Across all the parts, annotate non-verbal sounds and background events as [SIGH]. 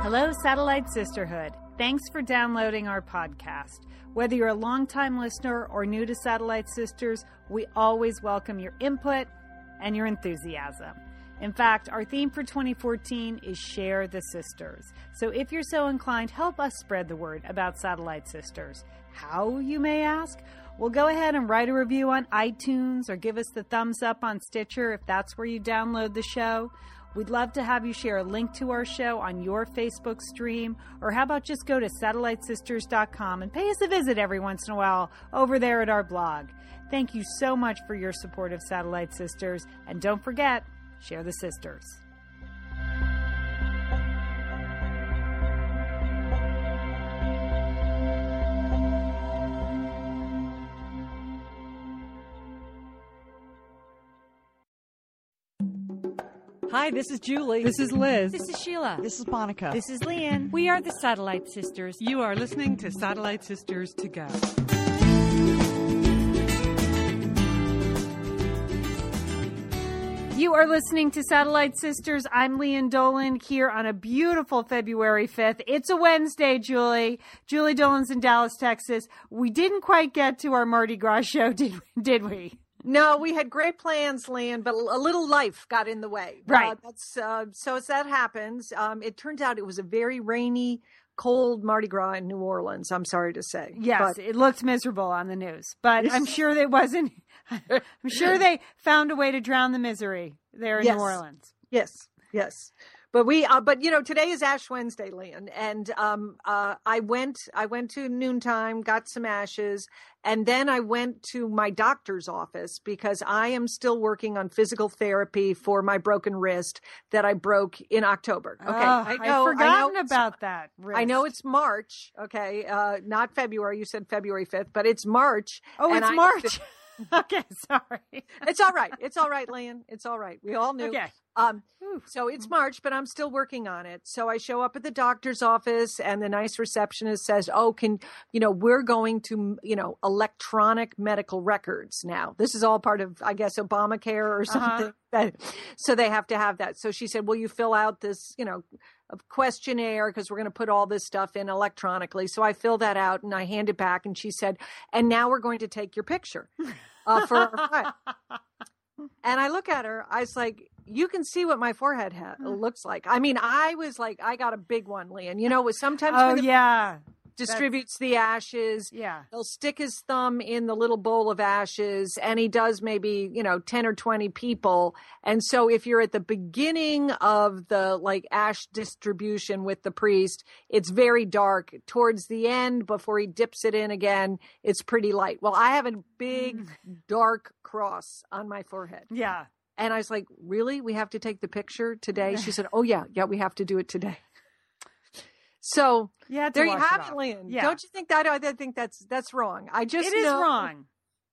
Hello, Satellite Sisterhood. Thanks for downloading our podcast. Whether you're a longtime listener or new to Satellite Sisters, we always welcome your input and your enthusiasm. In fact, our theme for 2014 is Share the Sisters. So if you're so inclined, help us spread the word about Satellite Sisters. How, you may ask? Well, go ahead and write a review on iTunes or give us the thumbs up on Stitcher if that's where you download the show. We'd love to have you share a link to our show on your Facebook stream, or how about just go to satellitesisters.com and pay us a visit every once in a while over there at our blog. Thank you so much for your support of Satellite Sisters, and don't forget, share the sisters. Hi, this is Julie. This is Liz. This is Sheila. This is Monica. This is Lian. We are the Satellite Sisters. You are listening to Satellite Sisters to Go. You are listening to Satellite Sisters. I'm Lian Dolan here on a beautiful February 5th. It's a Wednesday, Julie. Julie Dolan's in Dallas, Texas. We didn't quite get to our Mardi Gras show, did, [LAUGHS] did we? No, we had great plans, Lian, but a little life got in the way. Right. Uh, that's uh, so as that happens, um, it turns out it was a very rainy, cold Mardi Gras in New Orleans. I'm sorry to say. Yes, But- it looked miserable on the news, but I'm sure they wasn't. [LAUGHS] I'm sure they found a way to drown the misery there in Yes. New Orleans. Yes, yes. But we, uh, but you know, today is Ash Wednesday, Lian, and um, uh, I went, I went to noontime, got some ashes, and then I went to my doctor's office because I am still working on physical therapy for my broken wrist that I broke in October. Okay, Oh, I know, I'd forgotten know, about that. I know it's March, okay, uh, not February. You said February fifth, but it's March. Oh, it's I- March. [LAUGHS] [LAUGHS] okay, sorry. It's all right. It's all right, Lian. It's all right. We all knew. Okay. Um, so it's March, but I'm still working on it. So I show up at the doctor's office, and the nice receptionist says, "Oh, can you know we're going to you know electronic medical records now. This is all part of I guess Obamacare or something. [LAUGHS] That, so they have to have that. So she said, "Will you fill out this you know questionnaire because we're going to put all this stuff in electronically?" So I fill that out and I hand it back, and she said, "And now we're going to take your picture uh, for our file." [LAUGHS] And I look at her. I was like, "You can see what my forehead ha- hmm. looks like." I mean, I was like, "I got a big one, Lian." You know, sometimes Oh when the yeah, distributes the ashes, yeah. he'll stick his thumb in the little bowl of ashes, and he does maybe you know ten or twenty people. And so, if you're at the beginning of the like ash distribution with the priest, it's very dark. Towards the end, before he dips it in again, it's pretty light. Well, I have a big hmm. dark cross on my forehead. Yeah. And I was like, really? We have to take the picture today? She [LAUGHS] said, oh, yeah, yeah, we have to do it today. So Yeah. there you have it, Lynn. Yeah. Don't you think that? I think that's that's wrong. I just It is know- wrong.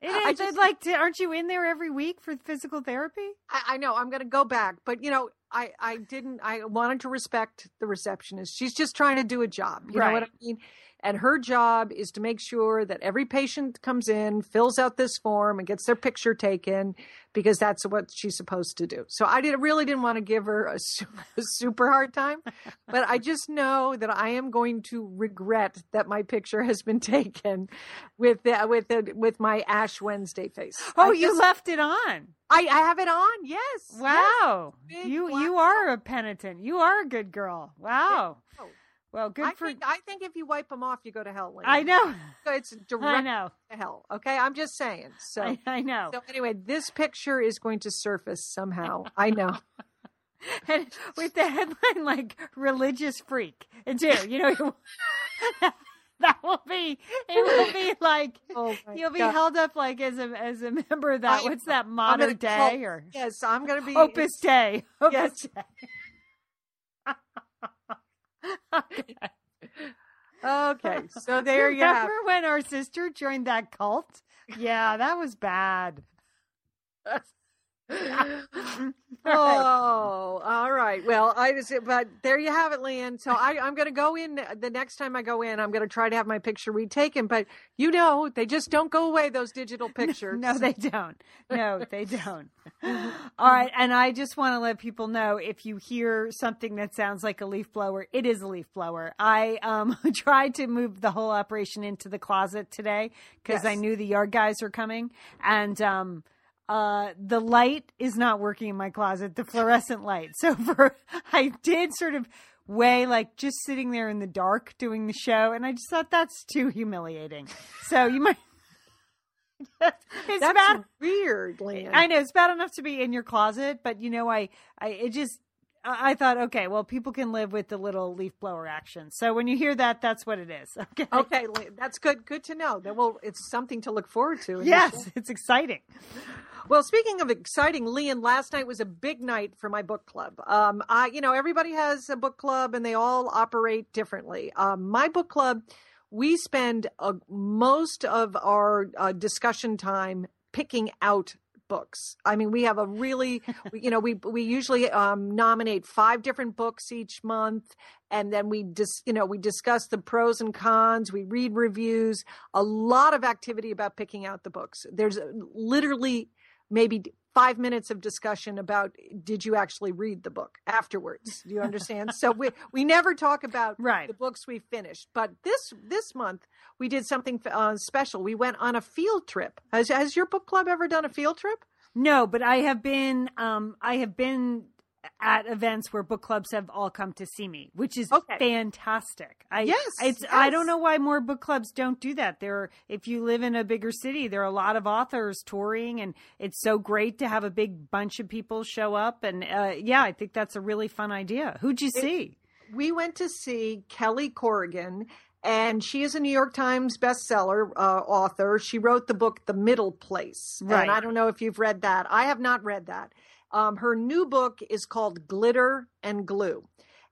It is. I I'd just- like to. Aren't you in there every week for physical therapy? I, I know I'm going to go back, but you know, I I didn't. I wanted to respect the receptionist. She's just trying to do a job. You know what I mean? And her job is to make sure that every patient comes in, fills out this form, and gets their picture taken, because that's what she's supposed to do. So I did, really didn't want to give her a, su- [LAUGHS] a super hard time, but I just know that I am going to regret that my picture has been [LAUGHS] taken with the, with the, with my Ash Wednesday face. Oh, I you just- left it on. I, I have it on. Yes. yes. Wow. big you you are a penitent. You are a good girl. Wow. Oh. Well, good I for. think, I think if you wipe them off, you go to hell. Lynn. I know. It's [LAUGHS] I direct know. to hell. Okay, I'm just saying. So, I, I know. so anyway, this picture is going to surface somehow. [LAUGHS] I know. [LAUGHS] and with the headline like religious freak and too you know that will be it will be like Oh you'll be God. held up like as a as a member of that I- what's that motto day call- or Yes, I'm going to be Opus Dei opus Yes. day okay. Okay, so [LAUGHS] there you have. remember when our sister joined that cult yeah that was bad [LAUGHS] [LAUGHS] Oh, all right. Well, I just, but there you have it, Lian. So I, I'm going to go in the next time I go in. I'm going to try to have my picture retaken. But you know, they just don't go away. Those digital [LAUGHS] pictures. no, they don't. No, they don't. [LAUGHS] All right, and I just want to let people know if you hear something that sounds like a leaf blower, it is a leaf blower. I um, tried to move the whole operation into the closet today because Yes. I knew the yard guys were coming, and um, uh, the light is not working in my closet, the fluorescent light. So [LAUGHS] for I did sort of weigh like just sitting there in the dark doing the show, and I just thought that's too humiliating. So you might. [LAUGHS] it's That's bad. weird, Lian. I know it's bad enough to be in your closet, but you know, I, I, it just, I thought, okay, well, people can live with the little leaf blower action. So when you hear that, that's what it is. [LAUGHS] Okay. Okay, that's good. Good to know. That will. It's something to look forward to. Yes, it's exciting. Well, speaking of exciting, Lian, last night was a big night for my book club. Um, I, you know, everybody has a book club and they all operate differently. Um, my book club, we spend uh, most of our uh, discussion time picking out books. I mean, we have a really, you know, we we usually um, nominate five different books each month, and then we dis, you know, we discuss the pros and cons. We read reviews. A lot of activity about picking out the books. There's literally maybe five minutes of discussion about did you actually read the book afterwards? Do you understand? So we [LAUGHS] we never talk about Right. the books we finished but this this month we did something uh, special. We went on a field trip. Has has your book club ever done a field trip? No, but I have been, um, I have been at events where book clubs have all come to see me, which is Okay. fantastic. I, Yes, it's, I don't know why more book clubs don't do that. There, if you live in a bigger city, there are a lot of authors touring and it's so great to have a big bunch of people show up. And, uh, yeah, I think that's a really fun idea. Who'd you see? we went to see Kelly Corrigan, and she is a New York Times bestseller uh, author. She wrote the book The Middle Place. Right. And I don't know if you've read that. I have not read that. Um, her new book is called Glitter and Glue.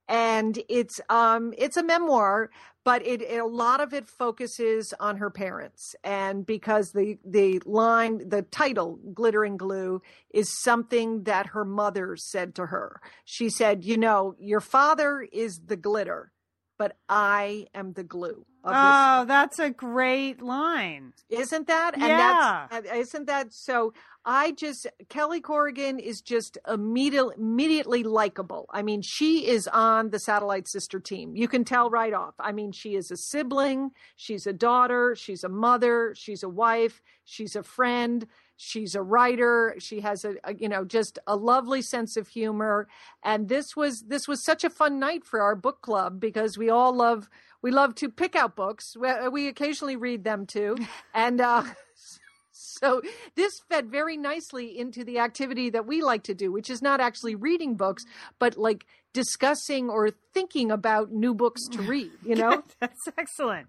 And it's um it's a memoir, but it, it a lot of it focuses on her parents, and because the the line the title glitter and glue is something that her mother said to her. She said, "You know, your father is the glitter, but I am the glue." Oh, that's a great line. isn't that? And Yeah. that's isn't that so I just Kelly Corrigan is just immediately immediately likable. I mean, she is on the Satellite Sister team. You can tell right off. I mean, she is a sibling, she's a daughter, she's a mother, she's a wife, she's a friend, she's a writer, she has a, a you know, just a lovely sense of humor. And this was this was such a fun night for our book club because we all love we love to pick out books. We, we occasionally read them too. [LAUGHS] And uh, so this fed very nicely into the activity that we like to do, which is not actually reading books, but like discussing or thinking about new books to read, [LAUGHS] you know? That's excellent.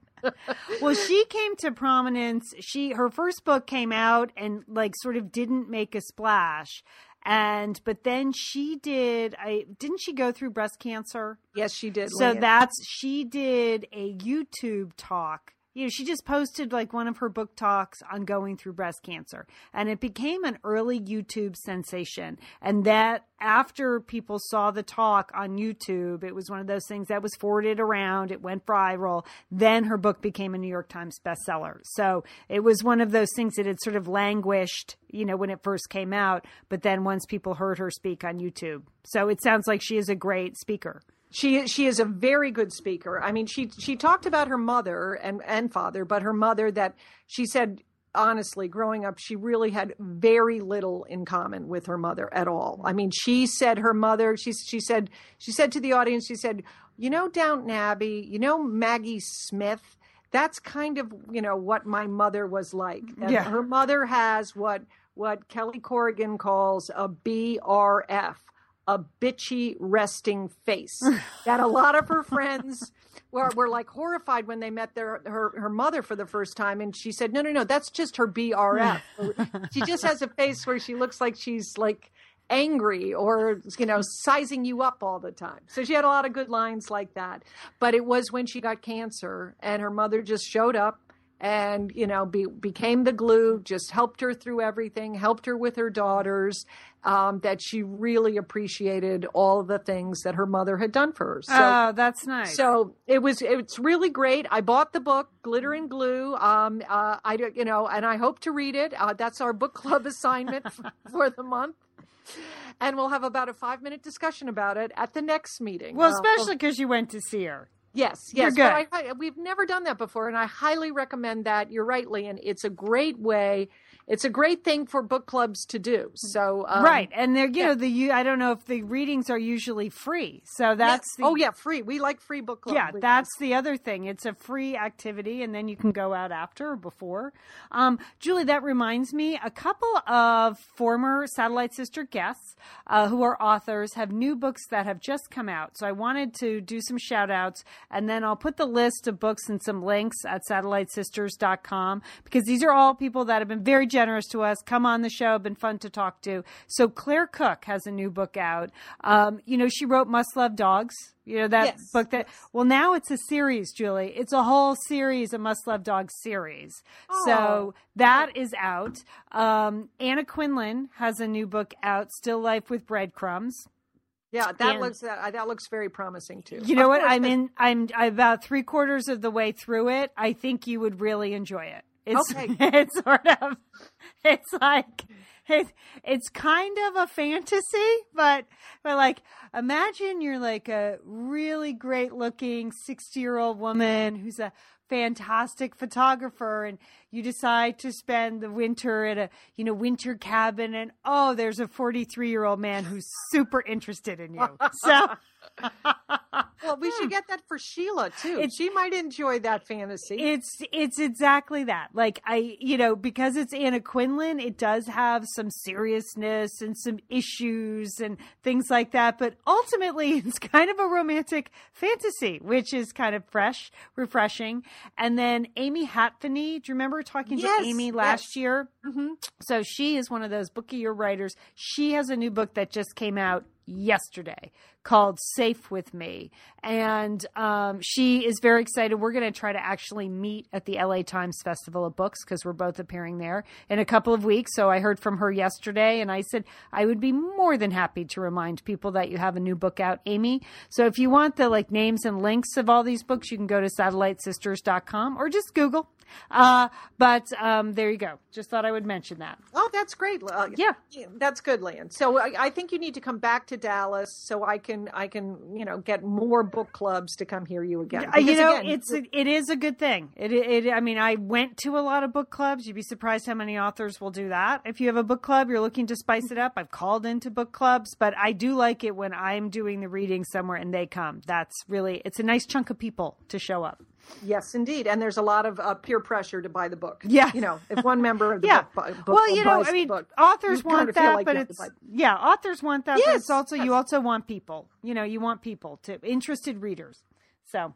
well, she came to prominence. She her first book came out and like sort of didn't make a splash. And but then she did I didn't she go through breast cancer? yes, she did. So that's she did a YouTube talk. You know, she just posted like one of her book talks on going through breast cancer, and it became an early YouTube sensation. And that after people saw the talk on YouTube, it was one of those things that was forwarded around. It went viral. Then her book became a New York Times bestseller. So it was one of those things that had sort of languished, you know, when it first came out. But then once people heard her speak on YouTube, so it sounds like she is a great speaker. She she is a very good speaker. I mean, she she talked about her mother and and father, but her mother that she said honestly, growing up, she really had very little in common with her mother at all. I mean, she said her mother. She she said she said to the audience, she said, you know, Downton Abbey, you know, Maggie Smith. That's kind of you know what my mother was like. And Yeah. her mother has what what Kelly Corrigan calls a BRF, a bitchy resting face. [LAUGHS] that a lot of her friends were, were like horrified when they met their her, her mother for the first time. And she said, No, no, no, that's just her BRF. [LAUGHS] she just has a face where she looks like she's like angry or you know sizing you up all the time so she had a lot of good lines like that but it was when she got cancer and her mother just showed up and you know be, became the glue just helped her through everything helped her with her daughters um, that she really appreciated all the things that her mother had done for her. So, oh, that's nice. So it was it's really great. I bought the book Glitter and Glue. Um, uh, I you know, and I hope to read it. Uh, that's our book club assignment [LAUGHS] [LAUGHS] for the month and we'll have about a five minute discussion about it at the next meeting. Well, uh, especially because uh, you went to see her. Yes, yes. But I, I, we've never done that before, and I highly recommend that. You're right, Lian. It's a great way it's a great thing for book clubs to do. So um, right, and they're you yeah. know the I don't know if the readings are usually free. So that's yes. the, oh yeah, free. We like free book club. Yeah, that's the other thing. It's a free activity, and then you can go out after or before. Um, Julie, that reminds me, a couple of former Satellite Sister guests uh, who are authors have new books that have just come out. So I wanted to do some shout outs, and then I'll put the list of books and some links at satellitesisters.com because these are all people that have been very generous to us. Come on the show, been fun to talk to. So Claire Cook has a new book out. Um, you know, she wrote Must Love Dogs. You know that yes. book that well now it's a series, Julie. It's a whole series, a Must Love Dogs series. Oh. So that is out. Um, Anna Quindlen has a new book out, Still Life with Breadcrumbs. Yeah, that and, looks that, that looks very promising too. You know what? I'm in. I'm, I'm about three quarters of the way through it. I think you would really enjoy it. It's okay. [LAUGHS] it's sort of it's like it's it's kind of a fantasy, but but like imagine you're like a really great looking 60 year old woman who's a fantastic photographer and you decide to spend the winter at a you know winter cabin and oh there's a 43 year old man who's super interested in you [LAUGHS] so [LAUGHS] well, we should get that for Sheila too. It, she might enjoy that fantasy. It's it's exactly that. Like I, you know, because it's Anna Quindlen, it does have some seriousness and some issues and things like that. But ultimately, [LAUGHS] it's kind of a romantic fantasy, which is kind of fresh, refreshing. And then Amy Hatvany, do you remember talking yes, to Amy last yes. year? Mm-hmm. So she is one of those book of year writers. She has a new book that just came out yesterday called Safe with Me. And um, she is very excited. We're going to try to actually meet at the LA Times Festival of Books because we're both appearing there in a couple of weeks. So I heard from her yesterday and I said, I would be more than happy to remind people that you have a new book out, Amy. So if you want the like names and links of all these books, you can go to satellitesisters.com or just Google uh, but um, there you go. Just thought I would mention that. Oh, that's great. Uh, yeah, that's good, Lian. So I, I, think you need to come back to Dallas so I can I can you know get more book clubs to come hear you again. Because you know, again, it's a, it is a good thing. It, it I mean, I went to a lot of book clubs. You'd be surprised how many authors will do that. If you have a book club, you're looking to spice it up. I've called into book clubs, but I do like it when I'm doing the reading somewhere and they come. That's really it's a nice chunk of people to show up. Yes, indeed. And there's a lot of uh, peer pressure to buy the book. Yeah. You know, if one member of the yeah. book, book well, you know, I mean, book, authors want that, like but it's yeah, authors want that, yes, but it's also yes. you also want people. You know, you want people to interested readers. So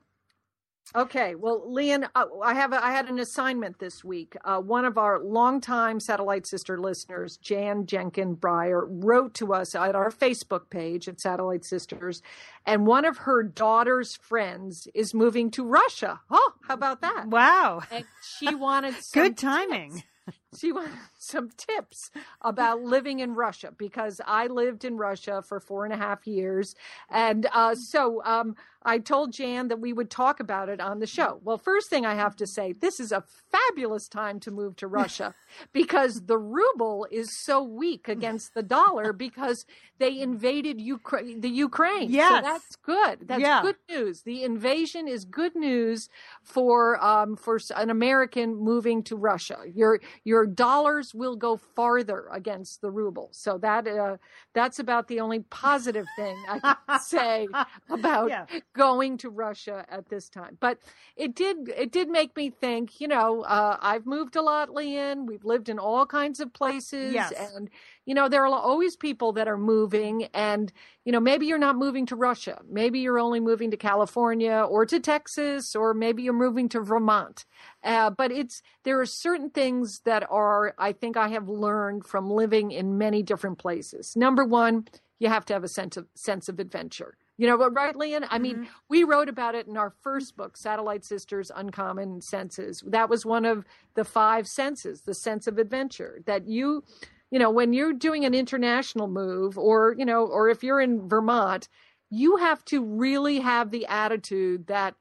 Okay, well, Lian, uh, I have a, I had an assignment this week. Uh, one of our longtime Satellite Sister listeners, Jan Jenkin Breyer, wrote to us at our Facebook page at Satellite Sisters, and one of her daughter's friends is moving to Russia. Oh, how about that? Wow! And she wanted [LAUGHS] good timing. Tips she wanted [LAUGHS] some tips about living in Russia because I lived in Russia for four and a half years. And uh, so um, I told Jan that we would talk about it on the show. Well, first thing I have to say, this is a fabulous time to move to [LAUGHS] Russia because the ruble is so weak against the dollar [LAUGHS] because they invaded Ukra- the Ukraine. Yes. So that's good. That's yeah. good news. The invasion is good news for um, for an American moving to Russia. Your your dollars will go farther against the ruble. So that uh, that's about the only positive thing I can say [LAUGHS] about yeah. going to Russia at this time. But it did it did make me think. You know, uh, I've moved a lot, Lian. We've lived in all kinds of places, yes. and you know, there are always people that are moving and, you know, maybe you're not moving to Russia. Maybe you're only moving to California or to Texas, or maybe you're moving to Vermont. Uh, but it's, there are certain things that are, I think I have learned from living in many different places. Number one, you have to have a sense of, sense of adventure. You know, but right, Lian? I mean, mm-hmm. we wrote about it in our first book, Satellite Sisters Uncommon Senses. That was one of the five senses, the sense of adventure, that you you know, when you're doing an international move or, you know, or if you're in Vermont, you have to really have the attitude that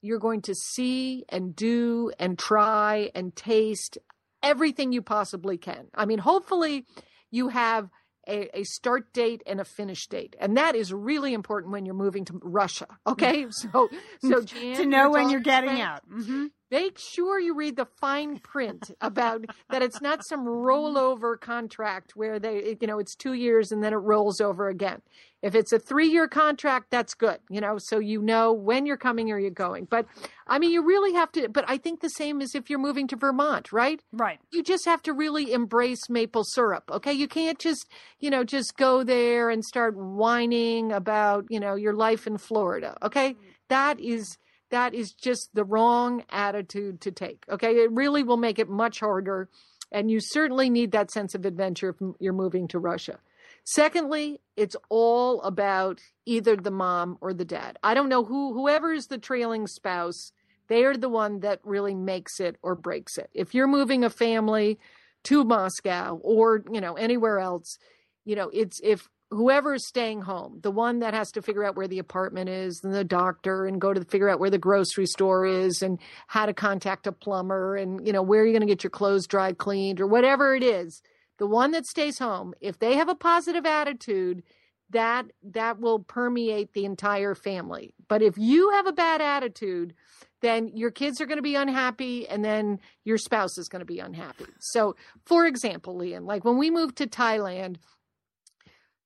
you're going to see and do and try and taste everything you possibly can. I mean, hopefully you have a, a, start date and a finish date, and that is really important when you're moving to Russia. Okay, [LAUGHS] so so Jan, to know when you're getting out. Mm-hmm make sure you read the fine print about that it's not some rollover contract where they you know it's 2 years and then it rolls over again. If it's a 3 year contract that's good you know so you know when you're coming or you're going. But i mean you really have to but i think the same as if you're moving to vermont right? Right. You just have to really embrace maple syrup okay? You can't just you know just go there and start whining about you know your life in florida okay? That is that is just the wrong attitude to take. Okay. It really will make it much harder. And you certainly need that sense of adventure if you're moving to Russia. Secondly, it's all about either the mom or the dad. I don't know who, whoever is the trailing spouse, they are the one that really makes it or breaks it. If you're moving a family to Moscow or, you know, anywhere else, you know, it's if whoever is staying home, the one that has to figure out where the apartment is and the doctor and go to figure out where the grocery store is and how to contact a plumber and, you know, where you're going to get your clothes dry cleaned or whatever it is. The one that stays home, if they have a positive attitude, that that will permeate the entire family. But if you have a bad attitude, then your kids are going to be unhappy and then your spouse is going to be unhappy. So, for example, Lian, like when we moved to Thailand,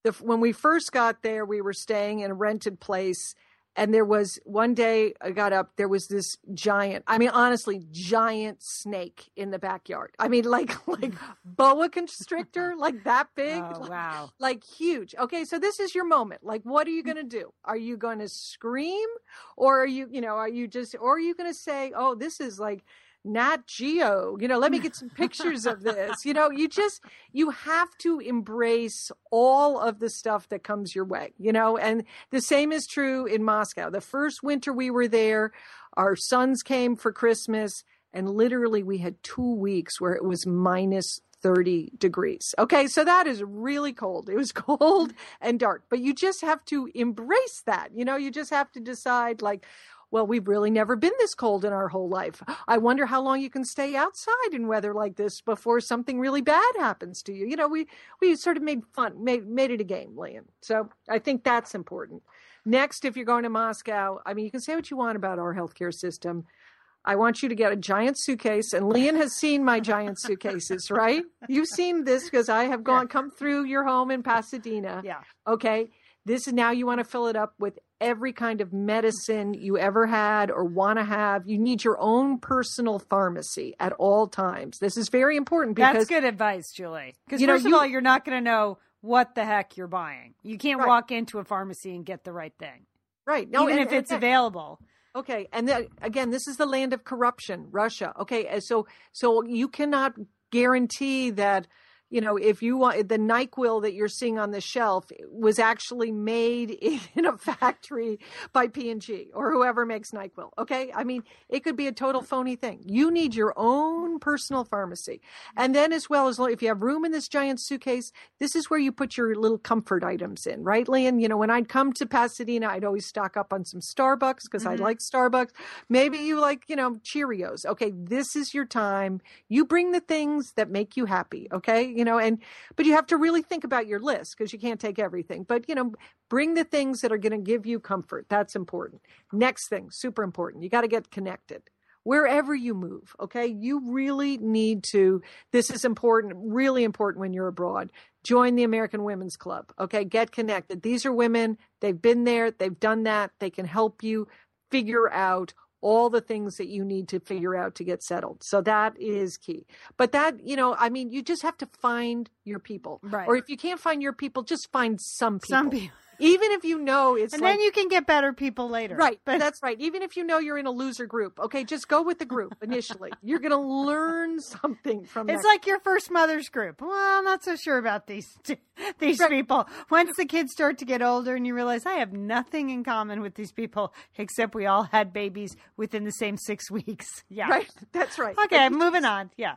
the, when we first got there, we were staying in a rented place. And there was one day I got up, there was this giant, I mean, honestly, giant snake in the backyard. I mean, [LAUGHS] like, like [LAUGHS] boa constrictor, like that big. Oh, like, wow. Like huge. Okay. So this is your moment. Like, what are you mm. going to do? Are you going to scream or are you, you know, are you just, or are you going to say, oh, this is like, Nat Geo. You know, let me get some [LAUGHS] pictures of this. You know, you just you have to embrace all of the stuff that comes your way, you know, and the same is true in Moscow. The first winter we were there, our sons came for Christmas and literally we had 2 weeks where it was minus 30 degrees. Okay, so that is really cold. It was [LAUGHS] cold and dark, but you just have to embrace that. You know, you just have to decide like well, we've really never been this cold in our whole life. I wonder how long you can stay outside in weather like this before something really bad happens to you. You know, we we sort of made fun, made made it a game, Lian. So I think that's important. Next, if you're going to Moscow, I mean, you can say what you want about our healthcare system. I want you to get a giant suitcase, and Lian has seen my giant suitcases, right? You've seen this because I have gone come through your home in Pasadena. Yeah. Okay. This is now you want to fill it up with every kind of medicine you ever had or want to have. You need your own personal pharmacy at all times. This is very important because that's good advice, Julie. Because first know, of all, you're not going to know what the heck you're buying. You can't right. walk into a pharmacy and get the right thing, right? No, even and, if it's and, available. Okay, and then, again, this is the land of corruption, Russia. Okay, so so you cannot guarantee that you know, if you want the NyQuil that you're seeing on the shelf was actually made [LAUGHS] in a factory by P&G or whoever makes NyQuil. Okay. I mean, it could be a total phony thing. You need your own personal pharmacy. And then as well as if you have room in this giant suitcase, this is where you put your little comfort items in, right, Lian? You know, when I'd come to Pasadena, I'd always stock up on some Starbucks because mm-hmm. I like Starbucks. Maybe you like, you know, Cheerios. Okay. This is your time. You bring the things that make you happy. Okay you know, and but you have to really think about your list because you can't take everything. But you know, bring the things that are going to give you comfort. That's important. Next thing, super important. You got to get connected wherever you move. Okay. You really need to, this is important, really important when you're abroad. Join the American Women's Club. Okay. Get connected. These are women. They've been there. They've done that. They can help you figure out all the things that you need to figure out to get settled. So that is key. But that, you know, I mean, you just have to find your people. Right. Or if you can't find your people, just find some people. Some people even if you know it's and like, then you can get better people later. Right but that's right. Even if you know you're in a loser group okay just go with the group initially. [LAUGHS] You're going to learn something from it's like your first mother's group. Well i'm not so sure about these these right. people. Once the kids start to get older and you realize i have nothing in common with these people except we all had babies within the same six weeks. [LAUGHS] Yeah. Right that's right. Okay moving on. Yeah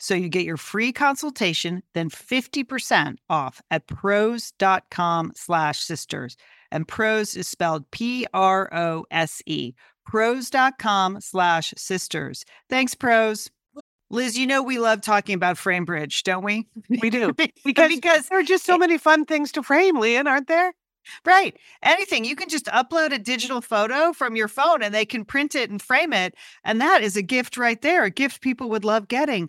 So you get your free consultation, then 50% off at prose.com slash sisters. And Prose is spelled P R O S E. Prose.com slash sisters. Thanks, Prose. Liz, you know we love talking about FrameBridge, don't we? [LAUGHS] We do. because, [LAUGHS] Because, because there are just so many fun things to frame, Lian, aren't there? right, anything you can just upload a digital photo from your phone and they can print it and frame it, and that is a gift right there, a gift people would love getting.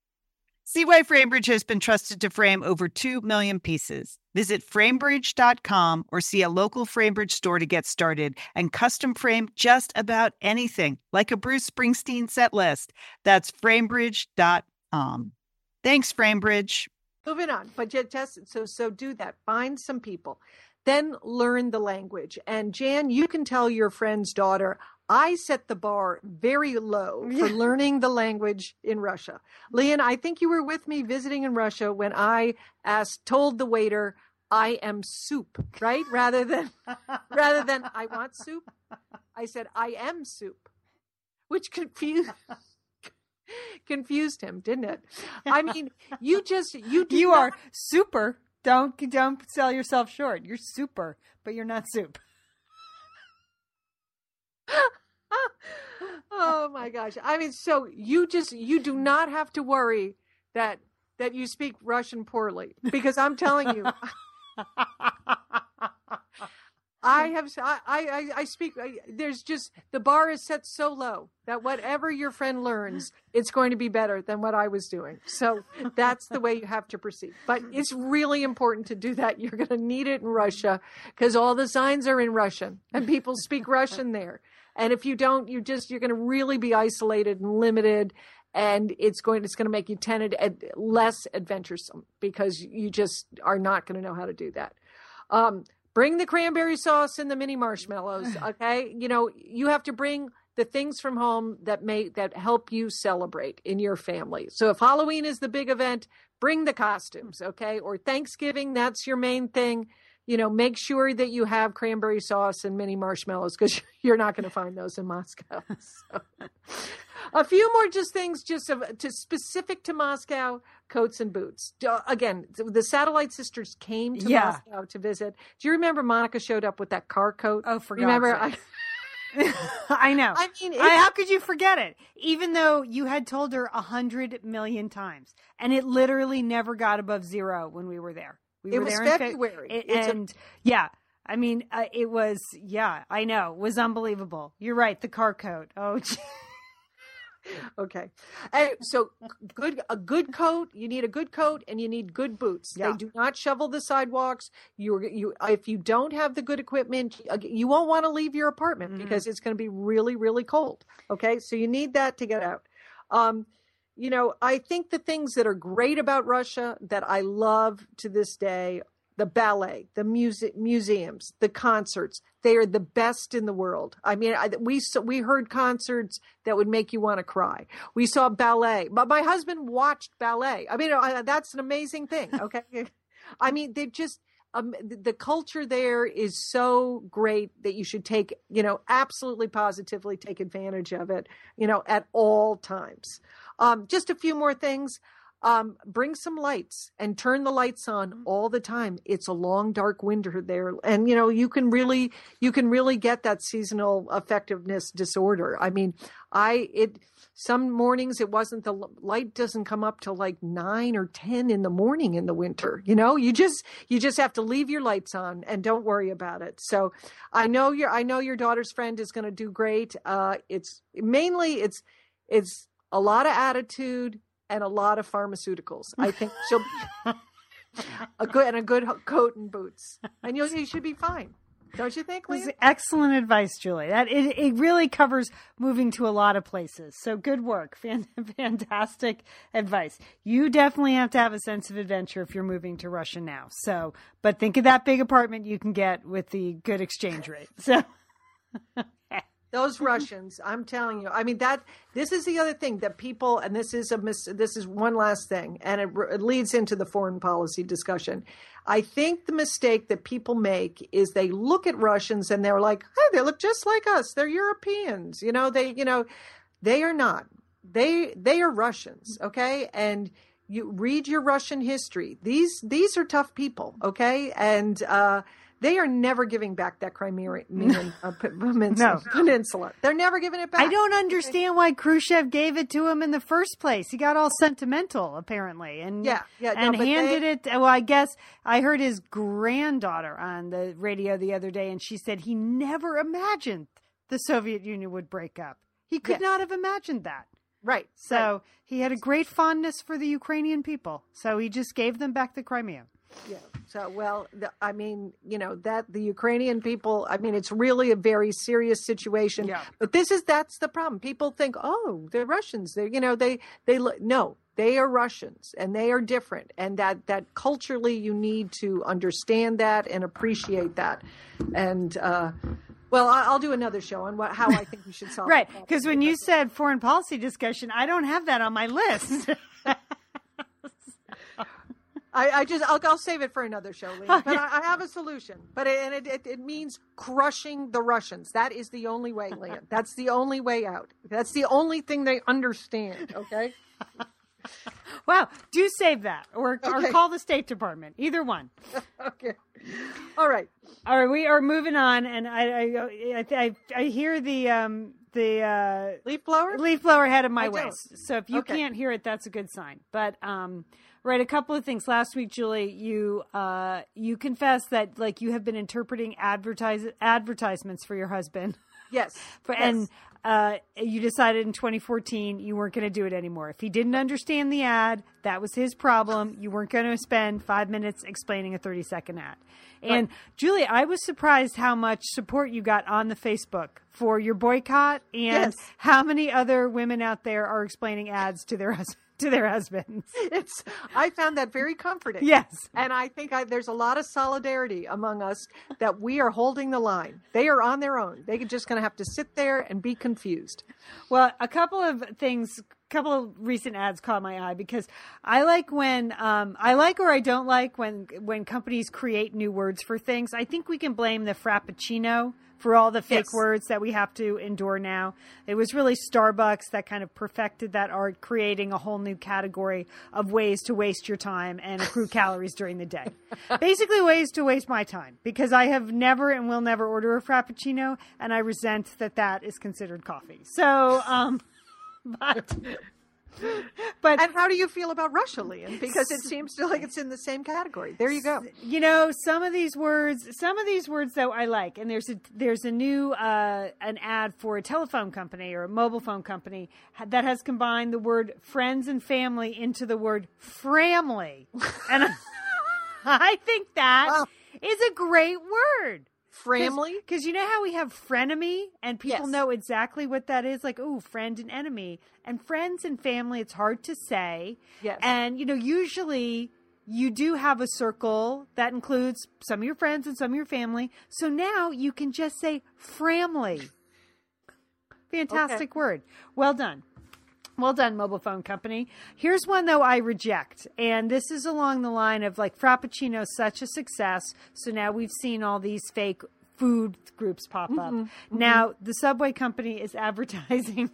See why FrameBridge has been trusted to frame over 2 million pieces. Visit framebridge.com or see a local FrameBridge store to get started and custom frame just about anything, like a Bruce Springsteen set list. That's framebridge.com. Thanks, FrameBridge. Moving on, but ju- just so so do that. Find some people, then learn the language. And Jan, you can tell your friend's daughter, I set the bar very low [LAUGHS] for learning the language in Russia. Lian, I think you were with me visiting in Russia when I asked, told the waiter, I am soup, right? Rather than [LAUGHS] rather than I want soup, I said I am soup, which confused [LAUGHS] confused him, didn't it? I mean, you just you do You not- are super. Don't don't sell yourself short. You're super, but you're not soup. Oh my gosh. I mean, so you just you do not have to worry that that you speak Russian poorly because I'm telling you [LAUGHS] I have I I I speak. I, there's just the bar is set so low that whatever your friend learns, it's going to be better than what I was doing. So that's the way you have to proceed. But it's really important to do that. You're going to need it in Russia because all the signs are in Russian and people speak Russian there. And if you don't, you just you're going to really be isolated and limited and it's going it's going to make you tended less adventuresome because you just are not going to know how to do that. Um, bring the cranberry sauce and the mini marshmallows. [LAUGHS] Okay, you know you have to bring the things from home that may that help you celebrate in your family. So if Halloween is the big event, bring the costumes. Okay, or Thanksgiving that's your main thing. You know, make sure that you have cranberry sauce and mini marshmallows because [LAUGHS] you're not going to find those in Moscow. [LAUGHS] So a few more just things just of, to specific to Moscow coats and boots. Again, the Satellite Sisters came to yeah. Moscow to visit. Do you remember Monica showed up with that car coat? Oh, for remember I. [LAUGHS] I know. I mean, I, how could you forget it? Even though you had told her a hundred million times, and it literally never got above zero when we were there. We it were was February, fe- and a- yeah, I mean, uh, it was yeah, I know, it was unbelievable. You're right, the car coat. Oh. [LAUGHS] okay. And so good a good coat, you need a good coat and you need good boots. Yeah. They do not shovel the sidewalks. You you if you don't have the good equipment, you won't want to leave your apartment mm-hmm. because it's going to be really really cold. Okay? So you need that to get out. Um you know, I think the things that are great about Russia that I love to this day the ballet, the music museums, the concerts. They are the best in the world. I mean, I, we we heard concerts that would make you want to cry. We saw ballet, but my husband watched ballet. I mean, I, that's an amazing thing. Okay, [LAUGHS] I mean, they just. Um, the culture there is so great that you should take, you know, absolutely positively take advantage of it, you know, at all times. Um, just a few more things um, bring some lights and turn the lights on mm-hmm. all the time. It's a long, dark winter there, and you know you can really you can really get that seasonal effectiveness disorder. I mean, I it some mornings it wasn't the light doesn't come up till like nine or ten in the morning in the winter. You know, you just you just have to leave your lights on and don't worry about it. So I know your I know your daughter's friend is going to do great. Uh, it's mainly it's it's a lot of attitude and a lot of pharmaceuticals. I think she'll be [LAUGHS] a good and a good coat and boots, and you'll you should be fine. Don't you think? Excellent advice, Julie. That it, it really covers moving to a lot of places. So good work, [LAUGHS] fantastic advice. You definitely have to have a sense of adventure if you're moving to Russia now. So, but think of that big apartment you can get with the good exchange rate. So. [LAUGHS] those Russians, I'm telling you. I mean that this is the other thing that people, and this is a mis- this is one last thing, and it, it leads into the foreign policy discussion. I think the mistake that people make is they look at Russians and they're like, hey, they look just like us. They're Europeans, you know. They, you know, they are not. They they are Russians, okay, and you read your Russian history. These these are tough people, okay, and. uh they are never giving back that Crimean [LAUGHS] uh, peninsula, no. peninsula. They're never giving it back. I don't understand why Khrushchev gave it to him in the first place. He got all sentimental, apparently, and yeah, yeah, and no, handed they... it. Well, I guess I heard his granddaughter on the radio the other day, and she said he never imagined the Soviet Union would break up. He could yes. not have imagined that. Right. So right. he had a great fondness for the Ukrainian people. So he just gave them back the Crimea. Yeah. So, well, the, I mean, you know, that the Ukrainian people, I mean, it's really a very serious situation. Yeah. But this is, that's the problem. People think, oh, they're Russians. They're, you know, they, they, look no, they are Russians and they are different. And that, that culturally you need to understand that and appreciate that. And, uh, well, I'll do another show on what, how I think we should solve. It. [LAUGHS] Right, because when you said foreign policy discussion, I don't have that on my list. [LAUGHS] I, I, just I'll, I'll save it for another show, Lee. But I, I, have a solution. But it, and it, it, it, means crushing the Russians. That is the only way, Lian. [LAUGHS] That's the only way out. That's the only thing they understand. Okay. [LAUGHS] wow. Do save that, or okay. or call the State Department. Either one. [LAUGHS] okay. All right. All right. We are moving on, and I I I, I hear the um the uh, leaf blower leaf blower head of my waist. So if you okay. can't hear it, that's a good sign. But um Right, a couple of things. Last week, Julie, you uh, you confessed that like you have been interpreting advertise advertisements for your husband, Yes. [LAUGHS] for, yes. and uh, you decided in 2014 you weren't going to do it anymore. If he didn't understand the ad, that was his problem. You weren't going to spend five minutes explaining a 30 second ad. And Julie, I was surprised how much support you got on the Facebook for your boycott, and Yes. how many other women out there are explaining ads to their hus- to their husbands. [LAUGHS] it's I found that very comforting. Yes. And I think I, there's a lot of solidarity among us that we are holding the line. They are on their own. They're just going to have to sit there and be confused. Well, a couple of things, a couple of recent ads caught my eye because I like when um, I like or I don't like when when companies create new words for things. I think we can blame the frappuccino for all the fake Yes. words that we have to endure now. It was really Starbucks that kind of perfected that art, creating a whole new category of ways to waste your time and accrue [LAUGHS] calories during the day. Basically, ways to waste my time because I have never and will never order a frappuccino, and I resent that that is considered coffee. So, um, [LAUGHS] but. But And how do you feel about Russia, Lian? Because it seems to like it's in the same category. There you go. you know some of these words some of these words though i like and there's a there's a new uh an ad for a telephone company or a mobile phone company that has combined the word friends and family into the word framily, and I, [LAUGHS] I think that Wow. is a great word Framily? because you know how we have frenemy and people Yes. know exactly what that is? Like oh friend and enemy. And friends and family it's hard to say. Yes. and you know usually you do have a circle that includes some of your friends and some of your family. So now you can just say framily. Fantastic word. Well done well done, mobile phone company. Here's one though I reject, and this is along the line of like Frappuccino, such a success, so now we've seen all these fake food groups pop up. Now the Subway company is [LAUGHS] advertising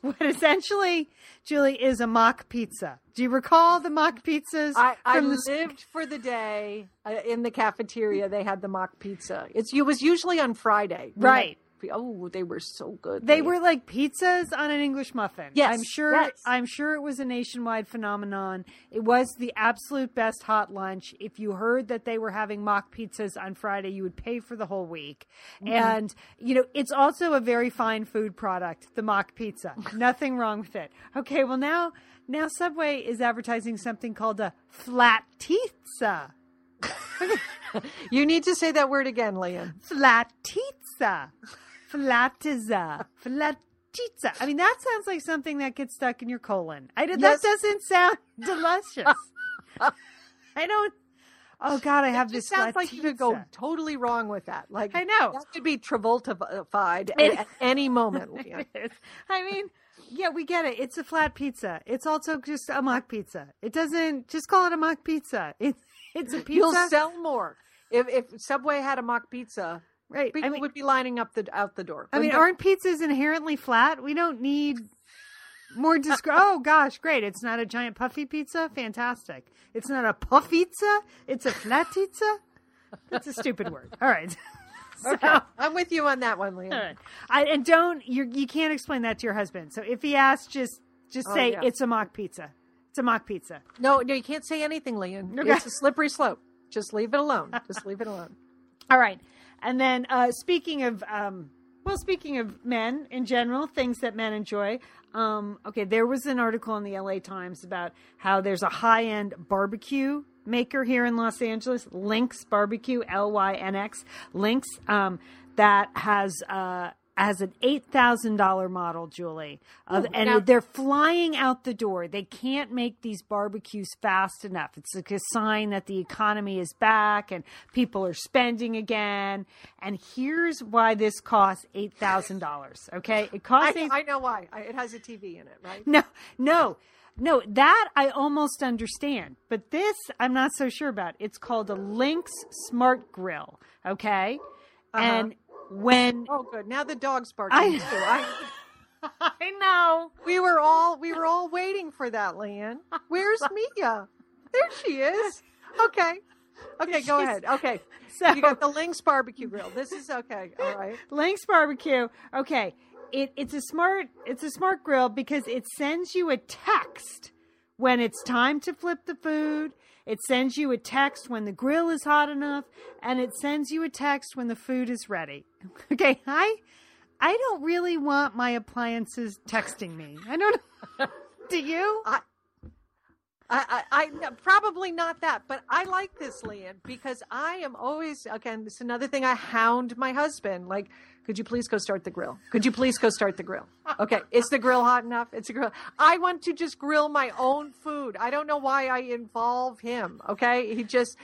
what essentially, Julie, is a mock pizza. Do you recall the mock pizzas? I, I the- lived for the day uh, in the cafeteria. They had the mock pizza. It's it was usually on Friday. Right. Oh, they were so good. They Lian. were like pizzas on an English muffin. Yes, I'm sure. yes. I'm sure it was a nationwide phenomenon. It was the absolute best hot lunch. If you heard that they were having mock pizzas on Friday, you would pay for the whole week. Mm-hmm. And you know, it's also a very fine food product. The mock pizza, [LAUGHS] nothing wrong with it. Okay, well now, now Subway is advertising something called a flat pizza. [LAUGHS] You need to say that word again, Lian. Flatizza. Flatizza. Flatizza. I mean, that sounds like something that gets stuck in your colon. I, Yes. That doesn't sound [LAUGHS] delicious. I don't. Oh, God, I have It this. sounds like you could go totally wrong with that. Like I know. that could be Travolta-fied [LAUGHS] at, at any moment. Lian. I mean, yeah, we get it. It's a flat pizza. It's also just a mock pizza. It doesn't just call it a mock pizza. It's it's a [LAUGHS] pizza. You'll sell more if if Subway had a mock pizza. right. People I mean, would be lining up the out the door. I mean, aren't pizzas inherently flat? We don't need more [LAUGHS] descri- Oh gosh, great! It's not a giant puffy pizza. Fantastic. It's not a puff pizza. It's a flat pizza. That's a stupid word. All right. [LAUGHS] So, okay. I'm with you on that one, all right. I, and don't you you can't explain that to your husband. So if he asks, just just Oh, say yeah. it's a mock pizza. It's a mock pizza. No, no, you can't say anything, Lian. Okay. It's a slippery slope. Just leave it alone. [LAUGHS] Just leave it alone. All right. And then uh, speaking of, um, well, speaking of men in general, things that men enjoy. Um, okay, there was an article in the LA Times about how there's a high end barbecue maker here in Los Angeles, Lynx Barbecue, L Y N X, Lynx, um, that has. Uh, as an eight thousand dollar model, Julie, of, and now- they're flying out the door. They can't make these barbecues fast enough. It's like a sign that the economy is back and people are spending again. And here's why this costs eight thousand dollars. Okay, it costs I. I know why. I, it has a TV in it, right? no, no, no. That I almost understand, but this I'm not so sure about. It's called a Lynx Smart Grill. Okay, uh-huh. and when Oh, good. Now the dog's barking I- too. I, [LAUGHS] [LAUGHS] I know. we were all we were all waiting for that, Lian. Where's [LAUGHS] Mia? There she is. Okay. Okay, go ahead. Okay. So You got the Lynx barbecue grill. This is okay. All right. Lynx Barbecue. Okay, it, it's a smart it's a smart grill because it sends you a text when it's time to flip the food. It sends you a text when the grill is hot enough, and it sends you a text when the food is ready. [LAUGHS] Okay, I I don't really want my appliances texting me. I don't. [LAUGHS] Do you? I, I, I, I probably not that, but I like this, Lian, because I am always again. This is another thing I hound my husband. Like, could you please go start the grill? Could you please go start the grill? Okay, is the grill hot enough? It's a grill. I want to just grill my own food. I don't know why I involve him. Okay, he just.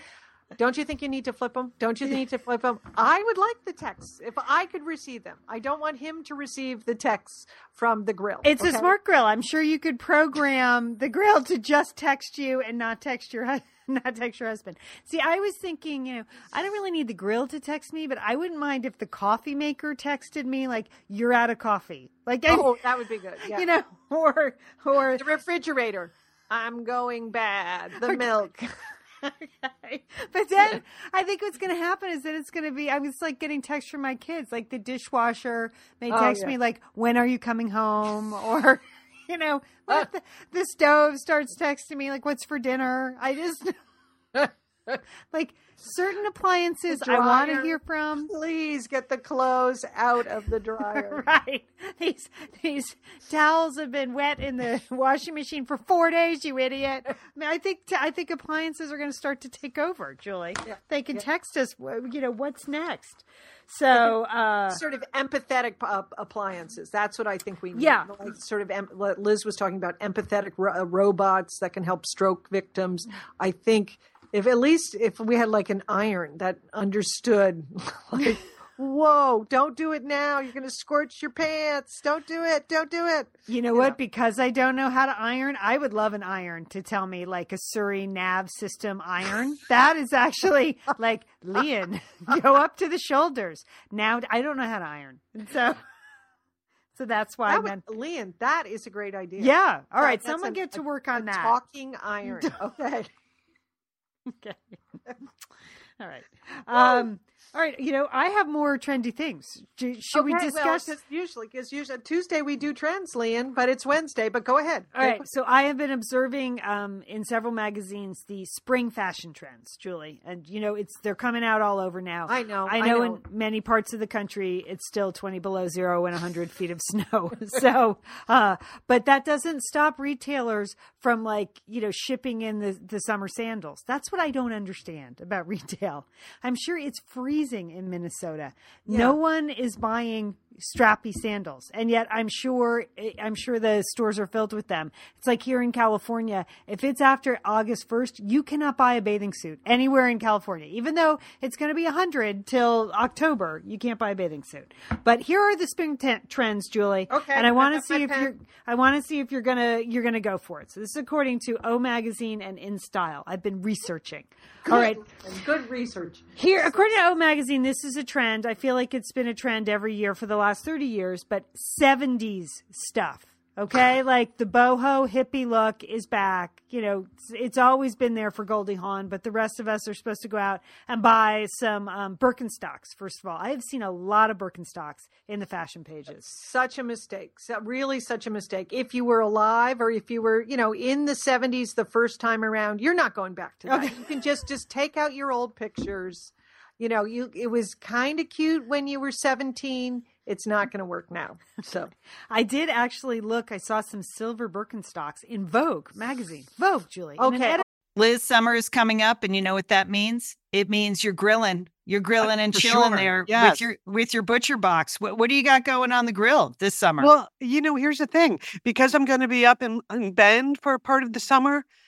Don't you think you need to flip them? Don't you need to flip them? I would like the texts if I could receive them. I don't want him to receive the texts from the grill. It's okay? a smart grill. I'm sure you could program the grill to just text you and not text your husband. [LAUGHS] Not text your husband. See, I was thinking, you know, I don't really need the grill to text me, but I wouldn't mind if the coffee maker texted me like, "You're out of coffee." Like, Oh, that would be good. Yeah. [LAUGHS] you know, or or the refrigerator. I'm going bad. The [LAUGHS] milk. Okay. But then I think what's going to happen is that it's going to be, I was like getting texts from my kids, like the dishwasher may Oh, text yeah. me, like, when are you coming home? [LAUGHS] Or, you know, if uh. the, the stove starts texting me, like, what's for dinner? I just, [LAUGHS] [LAUGHS] like, certain appliances The I want to hear from. Please get the clothes out of the [LAUGHS] dryer. Right. These these towels have been wet in the [LAUGHS] washing machine for four days. You idiot. I mean, I think I think appliances are going to start to take over, Julie. They can text us. You know what's next. So uh, sort of empathetic uh, appliances. That's what I think we need. Yeah. Like sort of em- Liz was talking about empathetic ro- uh, robots that can help stroke victims. I think if at least if we had like an iron that understood [LAUGHS] like whoa, don't do it now. You're going to scorch your pants. Don't do it. Don't do it. you know what? Because I don't know how to iron, I would love an iron to tell me like a Siri nav system iron. [LAUGHS] that is actually like Lian, [LAUGHS] go up to the shoulders. Now I don't know how to iron, and so so that's why I That meant. Lian, that is a great idea. Yeah. All right. That's Someone a- get to work on that. Talking iron. Okay. [LAUGHS] Okay. [LAUGHS] All right. Um, all right. You know, I have more trendy things. Should we discuss? well? 'cause usually, because usually Tuesday we do trends, Lian, but it's Wednesday. But go ahead. all right. So I have been observing um, in several magazines the spring fashion trends, Julie, and you know it's they're coming out all over now. I know, I I know. know. In many parts of the country, it's still twenty below zero and hundred feet of snow. [LAUGHS] so, uh, but that doesn't stop retailers from like you know shipping in the the summer sandals. That's what I don't understand about [LAUGHS] retail. I'm sure it's freezing in Minnesota. No one is buying strappy sandals, and yet I'm sure eh, I'm sure the stores are filled with them. It's like here in California. If it's after August 1st, you cannot buy a bathing suit anywhere in California, even though it's going to be 100 till October. You can't buy a bathing suit. But here are the spring t- trends, Julie. Okay, and I want to see if pen. you're I want to see if you're gonna you're gonna go for it. So this is according to O Magazine and In Style. I've been researching. All right. Good research. Here, according to O Magazine, this is a trend. I feel like it's been a trend every year for the last 30 years, but 70s stuff. Okay, [LAUGHS] like the boho hippie look is back. You know, it's, it's always been there for Goldie Hawn, but the rest of us are supposed to go out and buy some um, Birkenstocks. First of all, I have seen a lot of Birkenstocks in the fashion pages. Such a mistake. So really such a mistake. If you were alive or if you were, you know, in the 70s the first time around, you're not going back to that. Okay. You can just just take out your old pictures. You know, you it was kind of cute when you were 17. It's not going to work now. So, [LAUGHS] I did actually look. I saw some silver Birkenstocks in Vogue magazine. Vogue, Julie. Okay. edit- Liz, summer is coming up, and you know what that means? It means you're grilling. You're grilling and for chilling sure. there Yes. with your with your butcher box. What what do you got going on the grill this summer? Well, you know, here's the thing. Because I'm going to be up in, in Bend for part of the summer,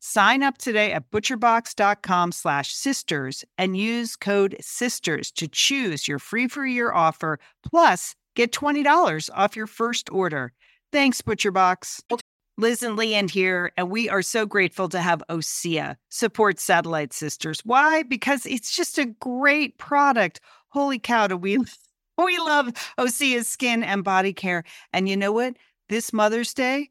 Sign up today at butcherbox.com slash sisters and use code SISTERS to choose your free for year offer, plus get $20 off your first order. Thanks, ButcherBox. Liz and Lian here, and we are so grateful to have OSEA support Satellite Sisters. Why? Because it's just a great product. Holy cow, do we, [LAUGHS] we love OSEA's skin and body care. And you know what? This Mother's Day,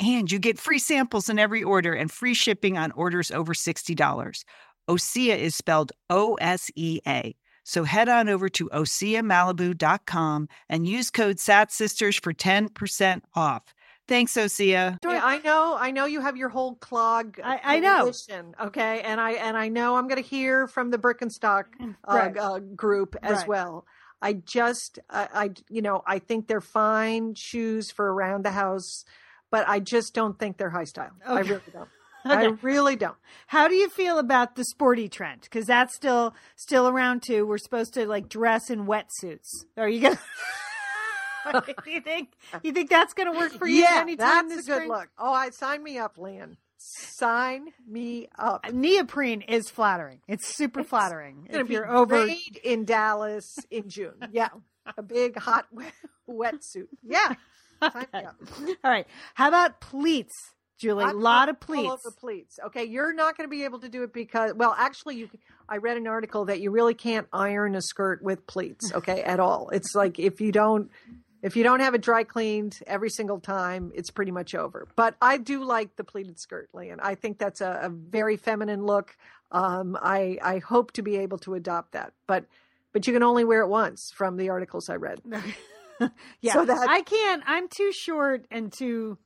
And you get free samples in every order and free shipping on orders over $60. Osea is spelled O S E A. So head on over to OseaMalibu.com and use code SATSisters for 10% off. Thanks, Osea. Yeah, I know. I know you have your whole clog. I- I know. Okay, and I and I know I'm going to hear from the Birkenstock uh, Right. uh, group as Right. well. I just, I, I, you know, I think they're fine shoes for around the house, but I just don't think they're high style. I really don't. [LAUGHS] I really don't. How do you feel about the sporty trend? Because that's still still around too. We're supposed to like dress in wetsuits. Are you gonna? [LAUGHS] you think you think that's gonna work for you? yeah, anytime that's this a good spring? look. Oh, I sign me up, Lynn. Sign me up. Uh, neoprene is flattering. It's super It's flattering. If you're over, in Dallas in June. Yeah, [LAUGHS] a big hot wet, wetsuit. Yeah, Okay. [LAUGHS] all right. How about pleats, Julie? A lot of pleats. All over pleats. Okay, you're not going to be able to do it because, well, actually, you. I read an article that you really can't iron a skirt with pleats. [LAUGHS] Okay, at all. It's like if you don't, if you don't have it dry cleaned every single time, it's pretty much over. But I do like the pleated skirt, Lian. I think that's a, a very feminine look. Um, I I hope to be able to adopt that, but but you can only wear it once from the articles I read. [LAUGHS] [LAUGHS] yeah, So that- I can't. I'm too short and too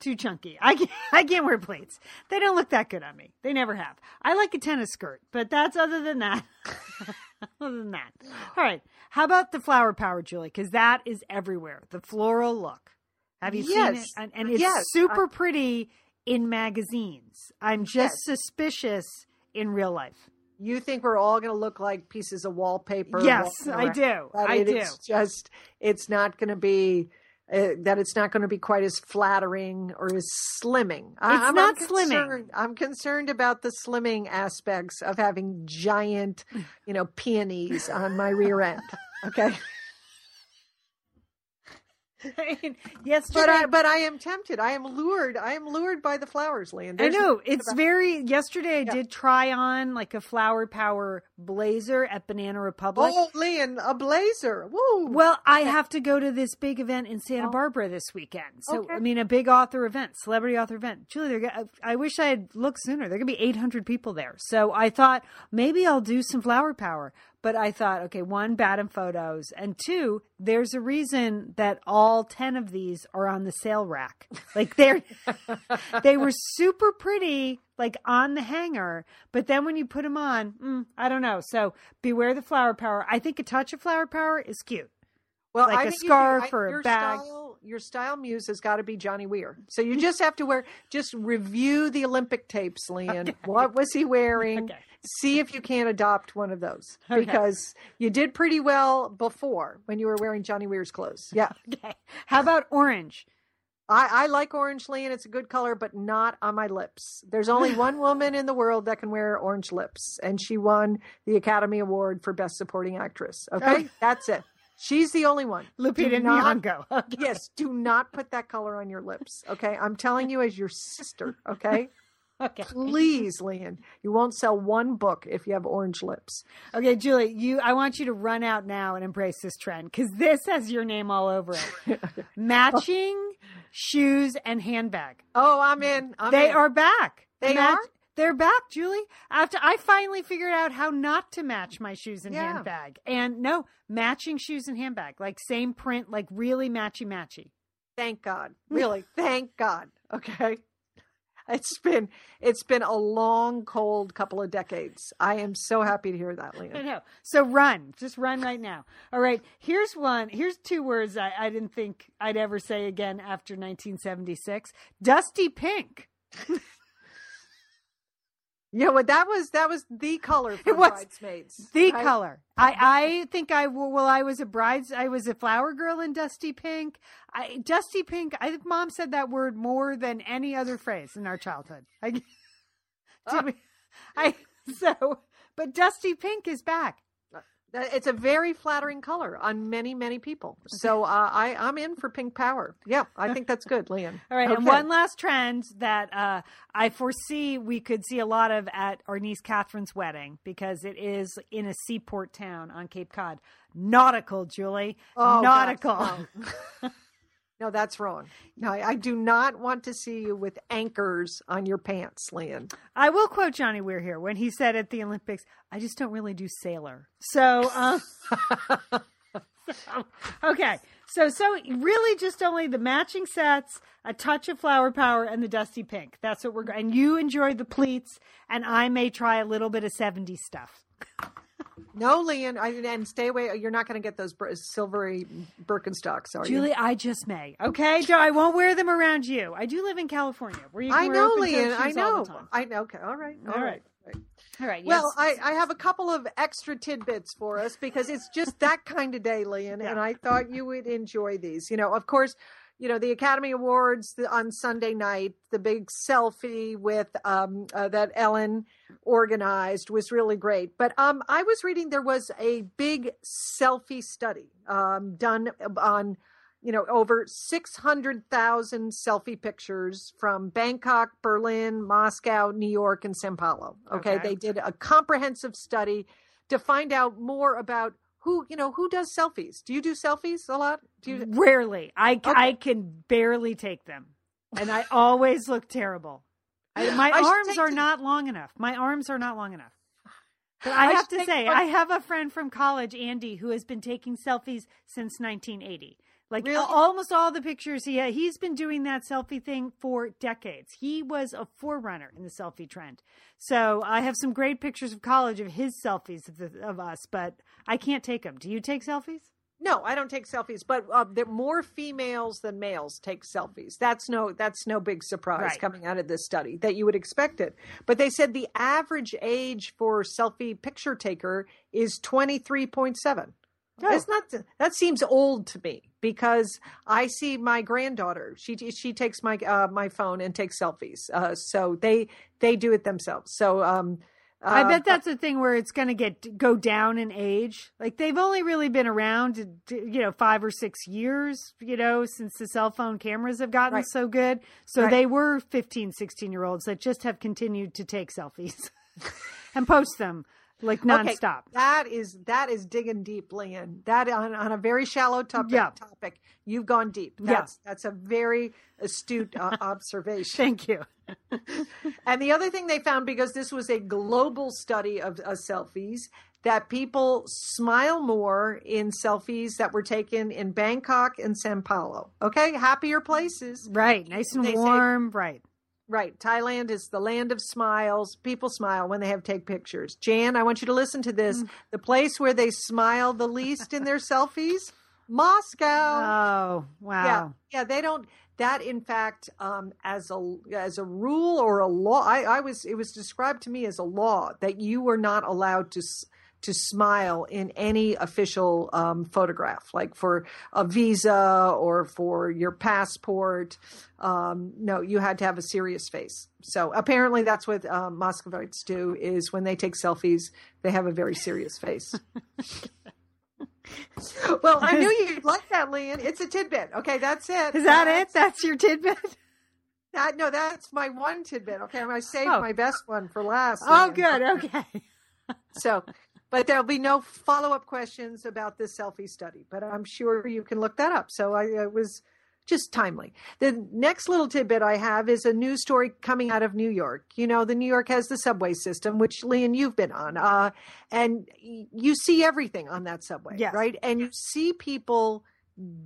too chunky. I can't, [LAUGHS] I can't wear pleats. They don't look that good on me. They never have. I like a tennis skirt, but that's other than that. [LAUGHS] other than that. All right. How about the flower power, Julie? Because that is everywhere. The floral look. Have you seen it? Yes. And, and it's Yes. super pretty in magazines. I'm just Yes. suspicious in real life. You think we're all going to look like pieces of wallpaper? Yes, I do. But I it do. is just it's not going to be uh, that it's not going to be quite as flattering or as slimming. I, It's I'm, not I'm slimming. I'm concerned about the slimming aspects of having giant, you know, peonies on my rear end. Okay, [LAUGHS] [LAUGHS] yesterday, but I but I am tempted. I am lured. I am lured by the flowers, Land. I know it's very. Yesterday, I Yeah. did try on like a Flower Power blazer at Banana Republic. Oh, Lian, a blazer. Woo. Well, I have to go to this big event in Santa Oh. Barbara this weekend. So, Okay. I mean, a big author event, celebrity author event. Julie, they're, I wish I had looked sooner. There are going to be 800 people there. So I thought maybe I'll do some flower power. But I thought, okay, one, bad in photos. And two, there's a reason that all 10 of these are on the sale rack. [LAUGHS] Like they're, [LAUGHS] they were super pretty, like on the hanger. But then when you put them on, mm, I don't know. So beware the flower power. I think a touch of flower power is cute. Well, like I a think you- scarf I- or a bag. Style, your style muse has got to be Johnny Weir. So you just have to wear, just review the Olympic tapes, Lian. What was he wearing? Okay. See if you can't adopt one of those Okay. because you did pretty well before when you were wearing Johnny Weir's clothes. Yeah. [LAUGHS] Okay. How about orange? I, I like orange, Lian. It's a good color, but not on my lips. There's only [LAUGHS] one woman in the world that can wear orange lips, and she won the Academy Award for Best Supporting Actress. Okay. Oh. That's it. She's the only one. Lupita Nyong'o. [LAUGHS] Okay. yes, do not put that color on your lips. Okay. I'm telling you as your sister. Okay. [LAUGHS] Okay. Please, Lian. You won't sell one book if you have orange lips. Okay, Julie, you I want you to run out now and embrace this trend because this has your name all over it. [LAUGHS] Matching shoes and handbag. Oh, I'm in. I'm they in. are back. They Match- are? They're back, Julie. After I finally figured out how not to match my shoes and Yeah. handbag. And no, matching shoes and handbag, like same print, like really matchy matchy. Thank God. Hmm. Really, thank God. Okay. It's been it's been a long, cold couple of decades. I am so happy to hear that, I Lian. know. So run, just run right now. All right. Here's one. Here's two words I, I didn't think I'd ever say again after 1976. Dusty pink. [LAUGHS] Yeah, well, that was that was the color for was bridesmaids. The right? color. I, I think I well, I was a bride's I was a flower girl in dusty pink. I dusty pink. I think mom said that word more than any other phrase in our childhood. I, [LAUGHS] we- ah. I [LAUGHS] so but dusty pink is back. It's a very flattering color on many, many people. So uh, I I'm in for pink power. Yeah, I think that's good, Lian. [LAUGHS] All right, and one last trend that uh, I foresee we could see a lot of at our niece Catherine's wedding because it is in a seaport town on Cape Cod. Nautical, Julie. Oh, Nautical. [LAUGHS] [LAUGHS] no. That's wrong. No, I, do not want to see you with anchors on your pants, Lian. I will quote Johnny Weir here when he said at the Olympics, "I just don't really do sailor." So, uh, [LAUGHS] so, okay, so so really just only the matching sets, a touch of flower power, and the dusty pink. That's what we're going. And you enjoy the pleats, and I may try a little bit of '70s stuff. No, Lian, I, and stay away. You're not going to get those bir- silvery Birkenstocks, are you? Julie, I just may. Okay, Joe, I won't wear them around you. I do live in California, where you can I wear know, Lian. I know. I know. Okay. All right. All All right. right. All right. Well, yes. I, I have a couple of extra tidbits for us because it's just that kind of day, Lian, and I thought you would enjoy these. You know, of course, you know the Academy Awards the, on Sunday night. The big selfie with um, uh, that Ellen organized was really great. But um, I was reading there was a big selfie study um, done on you know, over 600,000 selfie pictures from Bangkok, Berlin, Moscow, New York, and Sao Paulo. Okay? Okay. They did a comprehensive study to find out more about who, you know, who does selfies. Do you do selfies a lot? Do you? Mm, rarely. I, Okay. I can barely take them. And I always look terrible. I, [GASPS] my I arms are the- not long enough. My arms are not long enough. [SIGHS] But I, I have to say, one- I have a friend from college, Andy, who has been taking selfies since 1980. Like Really? almost all the pictures he he's been doing that selfie thing for decades. He was a forerunner in the selfie trend. So I have some great pictures of college of his selfies of, the, of us, but I can't take them. Do you take selfies? No, I don't take selfies, but uh, there more females than males take selfies. That's no that's no big surprise Right. coming out of this study that you would expect it. But they said the average age for selfie picture taker is 23.7. Oh. That's not that seems old to me. because I see my granddaughter. She she takes my uh, my phone and takes selfies. Uh, so they they do it themselves. So um, I uh, bet that's a thing where it's going to get go down in age. Like they've only really been around, you know, five or six years, you know, since the cell phone cameras have gotten Right. so good. So Right. they were 15, 16 year olds that just have continued to take selfies [LAUGHS] and post them like nonstop. That is that is digging deep, Lian. That on, on a very shallow topic. Yeah. Topic. You've gone deep. Yeah. That's that's a very astute uh, [LAUGHS] observation. Thank you. [LAUGHS] And the other thing they found, because this was a global study of, of selfies, that people smile more in selfies that were taken in Bangkok and Sao Paulo. Okay, happier places. Right. Nice and They say- warm. right. Right. Thailand is the land of smiles. People smile when they have take pictures. Jan, I want you to listen to this. Mm. The place where they smile the least in their selfies, [LAUGHS] Moscow. Oh, wow. Yeah, yeah, they don't. That, in fact, um, as a as a rule or a law, I, I was it was described to me as a law that you were not allowed to to smile in any official um, photograph, like for a visa or for your passport. Um, no, you had to have a serious face. So apparently, that's what um, Muscovites do: is when they take selfies, they have a very serious face. [LAUGHS] well, I knew you'd like that, Lian. It's a tidbit. Okay, that's it. Is that That's- it? That's your tidbit? [LAUGHS] That, no, that's my one tidbit. Okay, I saved Oh. my best one for last. Oh, good. Okay. So, but there'll be no follow up questions about this selfie study. But I'm sure you can look that up. So I, I was just timely. The next little tidbit I have is a news story coming out of New York. You know, the New York has the subway system, which Lian, you've been on, uh, and you see everything on that subway, Yes. right? And you see people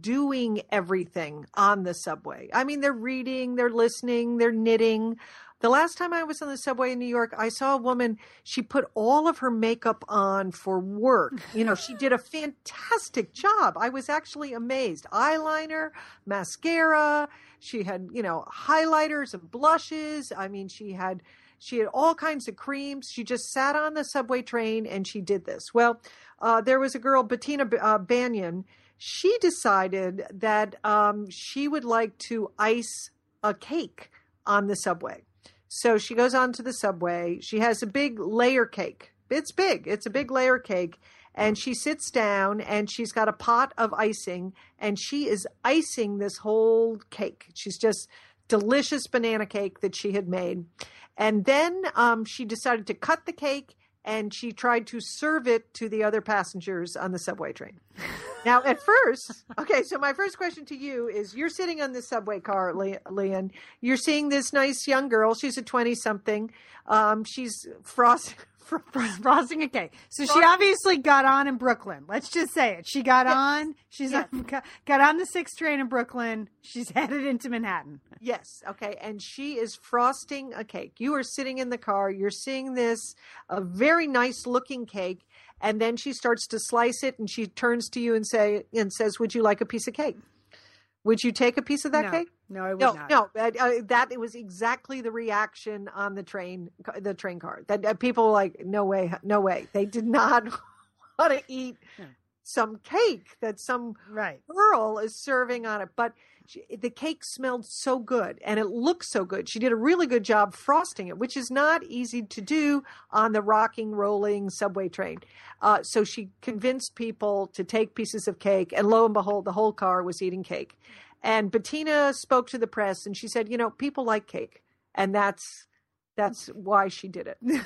doing everything on the subway. I mean, they're reading, they're listening, they're knitting. The last time I was on the subway in New York, I saw a woman, she put all of her makeup on for work. [LAUGHS] You know, she did a fantastic job. I was actually amazed. Eyeliner, mascara, she had, you know, highlighters and blushes. I mean, she had she had all kinds of creams. She just sat on the subway train and she did this. Well, uh, there was a girl, Bettina uh, Banyan. She decided that um, she would like to ice a cake on the subway. So she goes on to the subway. She has a big layer cake. It's big. It's a big layer cake. And she sits down and she's got a pot of icing and she is icing this whole cake. She's just delicious banana cake that she had made. And then um, she decided to cut the cake and she tried to serve it to the other passengers on the subway train. Now, at first, okay, so my first question to you is you're sitting on the subway car, Le- Lian. You're seeing this nice young girl. She's a 20 something. Um, she's frost. [LAUGHS] frosting a cake. So she obviously got on in Brooklyn. Let's just say it. She got Yes. on. She's Yeah. [LAUGHS] got, got on the sixth train in Brooklyn. She's [LAUGHS] headed into Manhattan. Yes. Okay. And she is frosting a cake. You are sitting in the car. You're seeing this, a very nice looking cake. And then she starts to slice it and she turns to you and say, and says, would you like a piece of cake? Would you take a piece of that no, cake? no, I would no, not. no, uh, that it was exactly the reaction on the train, the train car. That uh, people were like, no way, no way. They did not [LAUGHS] want to eat Yeah. some cake that some Right. girl is serving on it. But she, the cake smelled so good and it looked so good. She did a really good job frosting it, which is not easy to do on the rocking, rolling subway train. Uh, so she convinced people to take pieces of cake, and lo and behold, the whole car was eating cake. And Bettina spoke to the press, and she said, "You know, people like cake, and that's that's why she did it." [LAUGHS]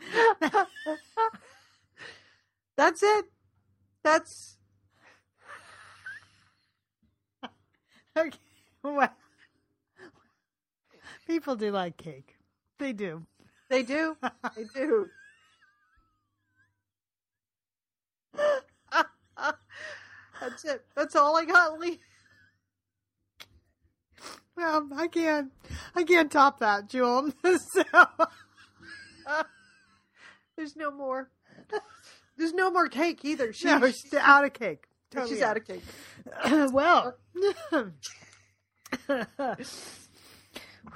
[LAUGHS] That's it. That's [LAUGHS] Okay. Well, people do like cake. They do. they do. They do. [LAUGHS] That's it. That's all I got, Lee. Well, I can't. I can't top that, Jewel. [LAUGHS] so, There's no more. There's no more cake either. She, no, she's out of cake. Totally she's out of cake. [CLEARS THROAT] well,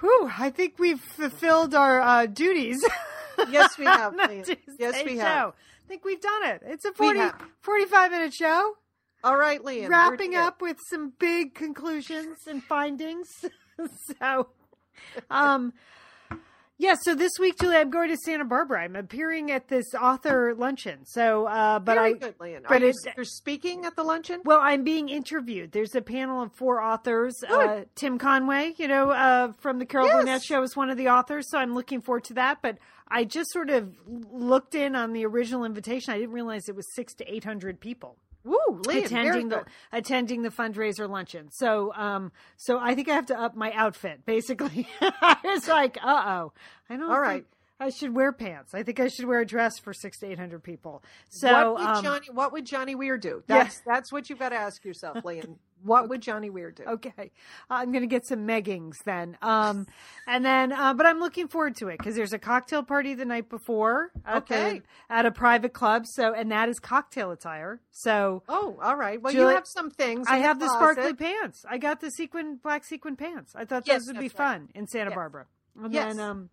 whew, I think we've fulfilled our uh, duties. Yes, we have, on the Leah. Tuesday Yes, we show. have. I think we've done it. It's a We 40, 45 minute show. All right, we're wrapping up with some big conclusions and findings. [LAUGHS] so, [LAUGHS] um, yeah. So this week, Julie, I'm going to Santa Barbara. I'm appearing at this author luncheon. So, uh, but Very I, good, Lian. but Are you, you're speaking at the luncheon? well, I'm being interviewed. There's a panel of four authors. Uh, Tim Conway, you know, uh, from the Carol Yes. Burnett Show, is one of the authors. So I'm looking forward to that. But I just sort of looked in on the original invitation. I didn't realize it was six to eight hundred people Woo, Lian. attending the attending the fundraiser luncheon. So um so I think I have to up my outfit basically. [LAUGHS] I was like, uh oh. I don't All think right. I should wear pants. I think I should wear a dress for six to eight hundred people. So what would um, Johnny? What would Johnny Weir do? Yeah. That's that's what you've got to ask yourself, [LAUGHS] Lian. What would Johnny Weir do? Okay, I'm going to get some meggings then. Um, and then, uh, but I'm looking forward to it because there's a cocktail party the night before at, the- Okay. at a private club. So, and that is cocktail attire. So Oh, all right. Well, Julie, you have some things. I have the closet. sparkly pants. I got the sequin black sequin pants. I thought Yes, those would be right. fun in Santa Yes. Barbara. And Yes. then um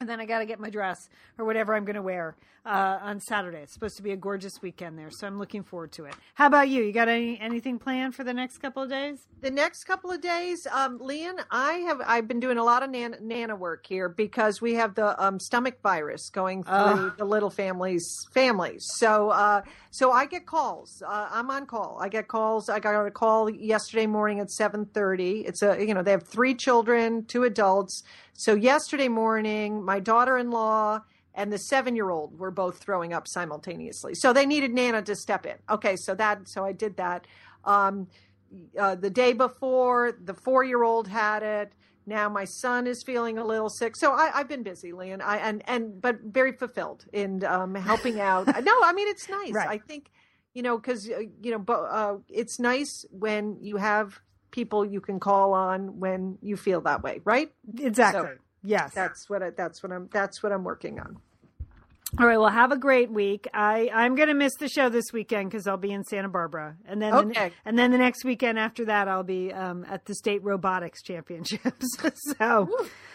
and then I got to get my dress or whatever I'm going to wear uh, on Saturday. It's supposed to be a gorgeous weekend there, so I'm looking forward to it. How about you? You got any anything planned for the next couple of days? the next couple of days, um, Lian, I have I've been doing a lot of nan- nana work here because we have the um, stomach virus going through Ugh. the little families families. So uh, so I get calls. Uh, I'm on call. I get calls. I got a call yesterday morning at seven thirty. It's a you know they have three children, two adults. So yesterday morning, my daughter-in-law and the seven-year-old were both throwing up simultaneously. So they needed Nana to step in. Okay, so that so I did that. Um, uh, the day before, the four-year-old had it. Now my son is feeling a little sick, so I, I've been busy, Lian. I and and but very fulfilled in um, helping out. [LAUGHS] no, I mean it's nice. Right. I think you know because uh, you know, but uh, it's nice when you have people you can call on when you feel that way, right? Exactly. So, yes. That's what I, that's what I'm that's what I'm working on. All right. Well, have a great week. I I'm going to miss the show this weekend because I'll be in Santa Barbara, and then Okay. the, and then the next weekend after that, I'll be um, at the state robotics championships. [LAUGHS] so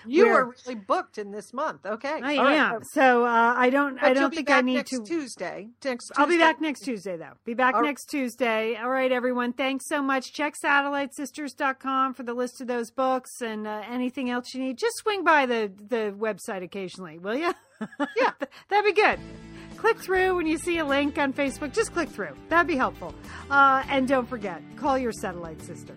You We're- really booked in this month. Okay, I All right. am. So uh, I don't But I don't think I need next to. Tuesday. Next I'll be back next Tuesday, though. Be back All- next Tuesday. All right, everyone. Thanks so much. Check satellitesisters.com for the list of those books and uh, anything else you need. Just swing by the, the website occasionally, will you? [LAUGHS] [LAUGHS] Yeah. That'd be good. Click through when you see a link on Facebook. Just click through. That'd be helpful. Uh, and don't forget, call your satellite sister.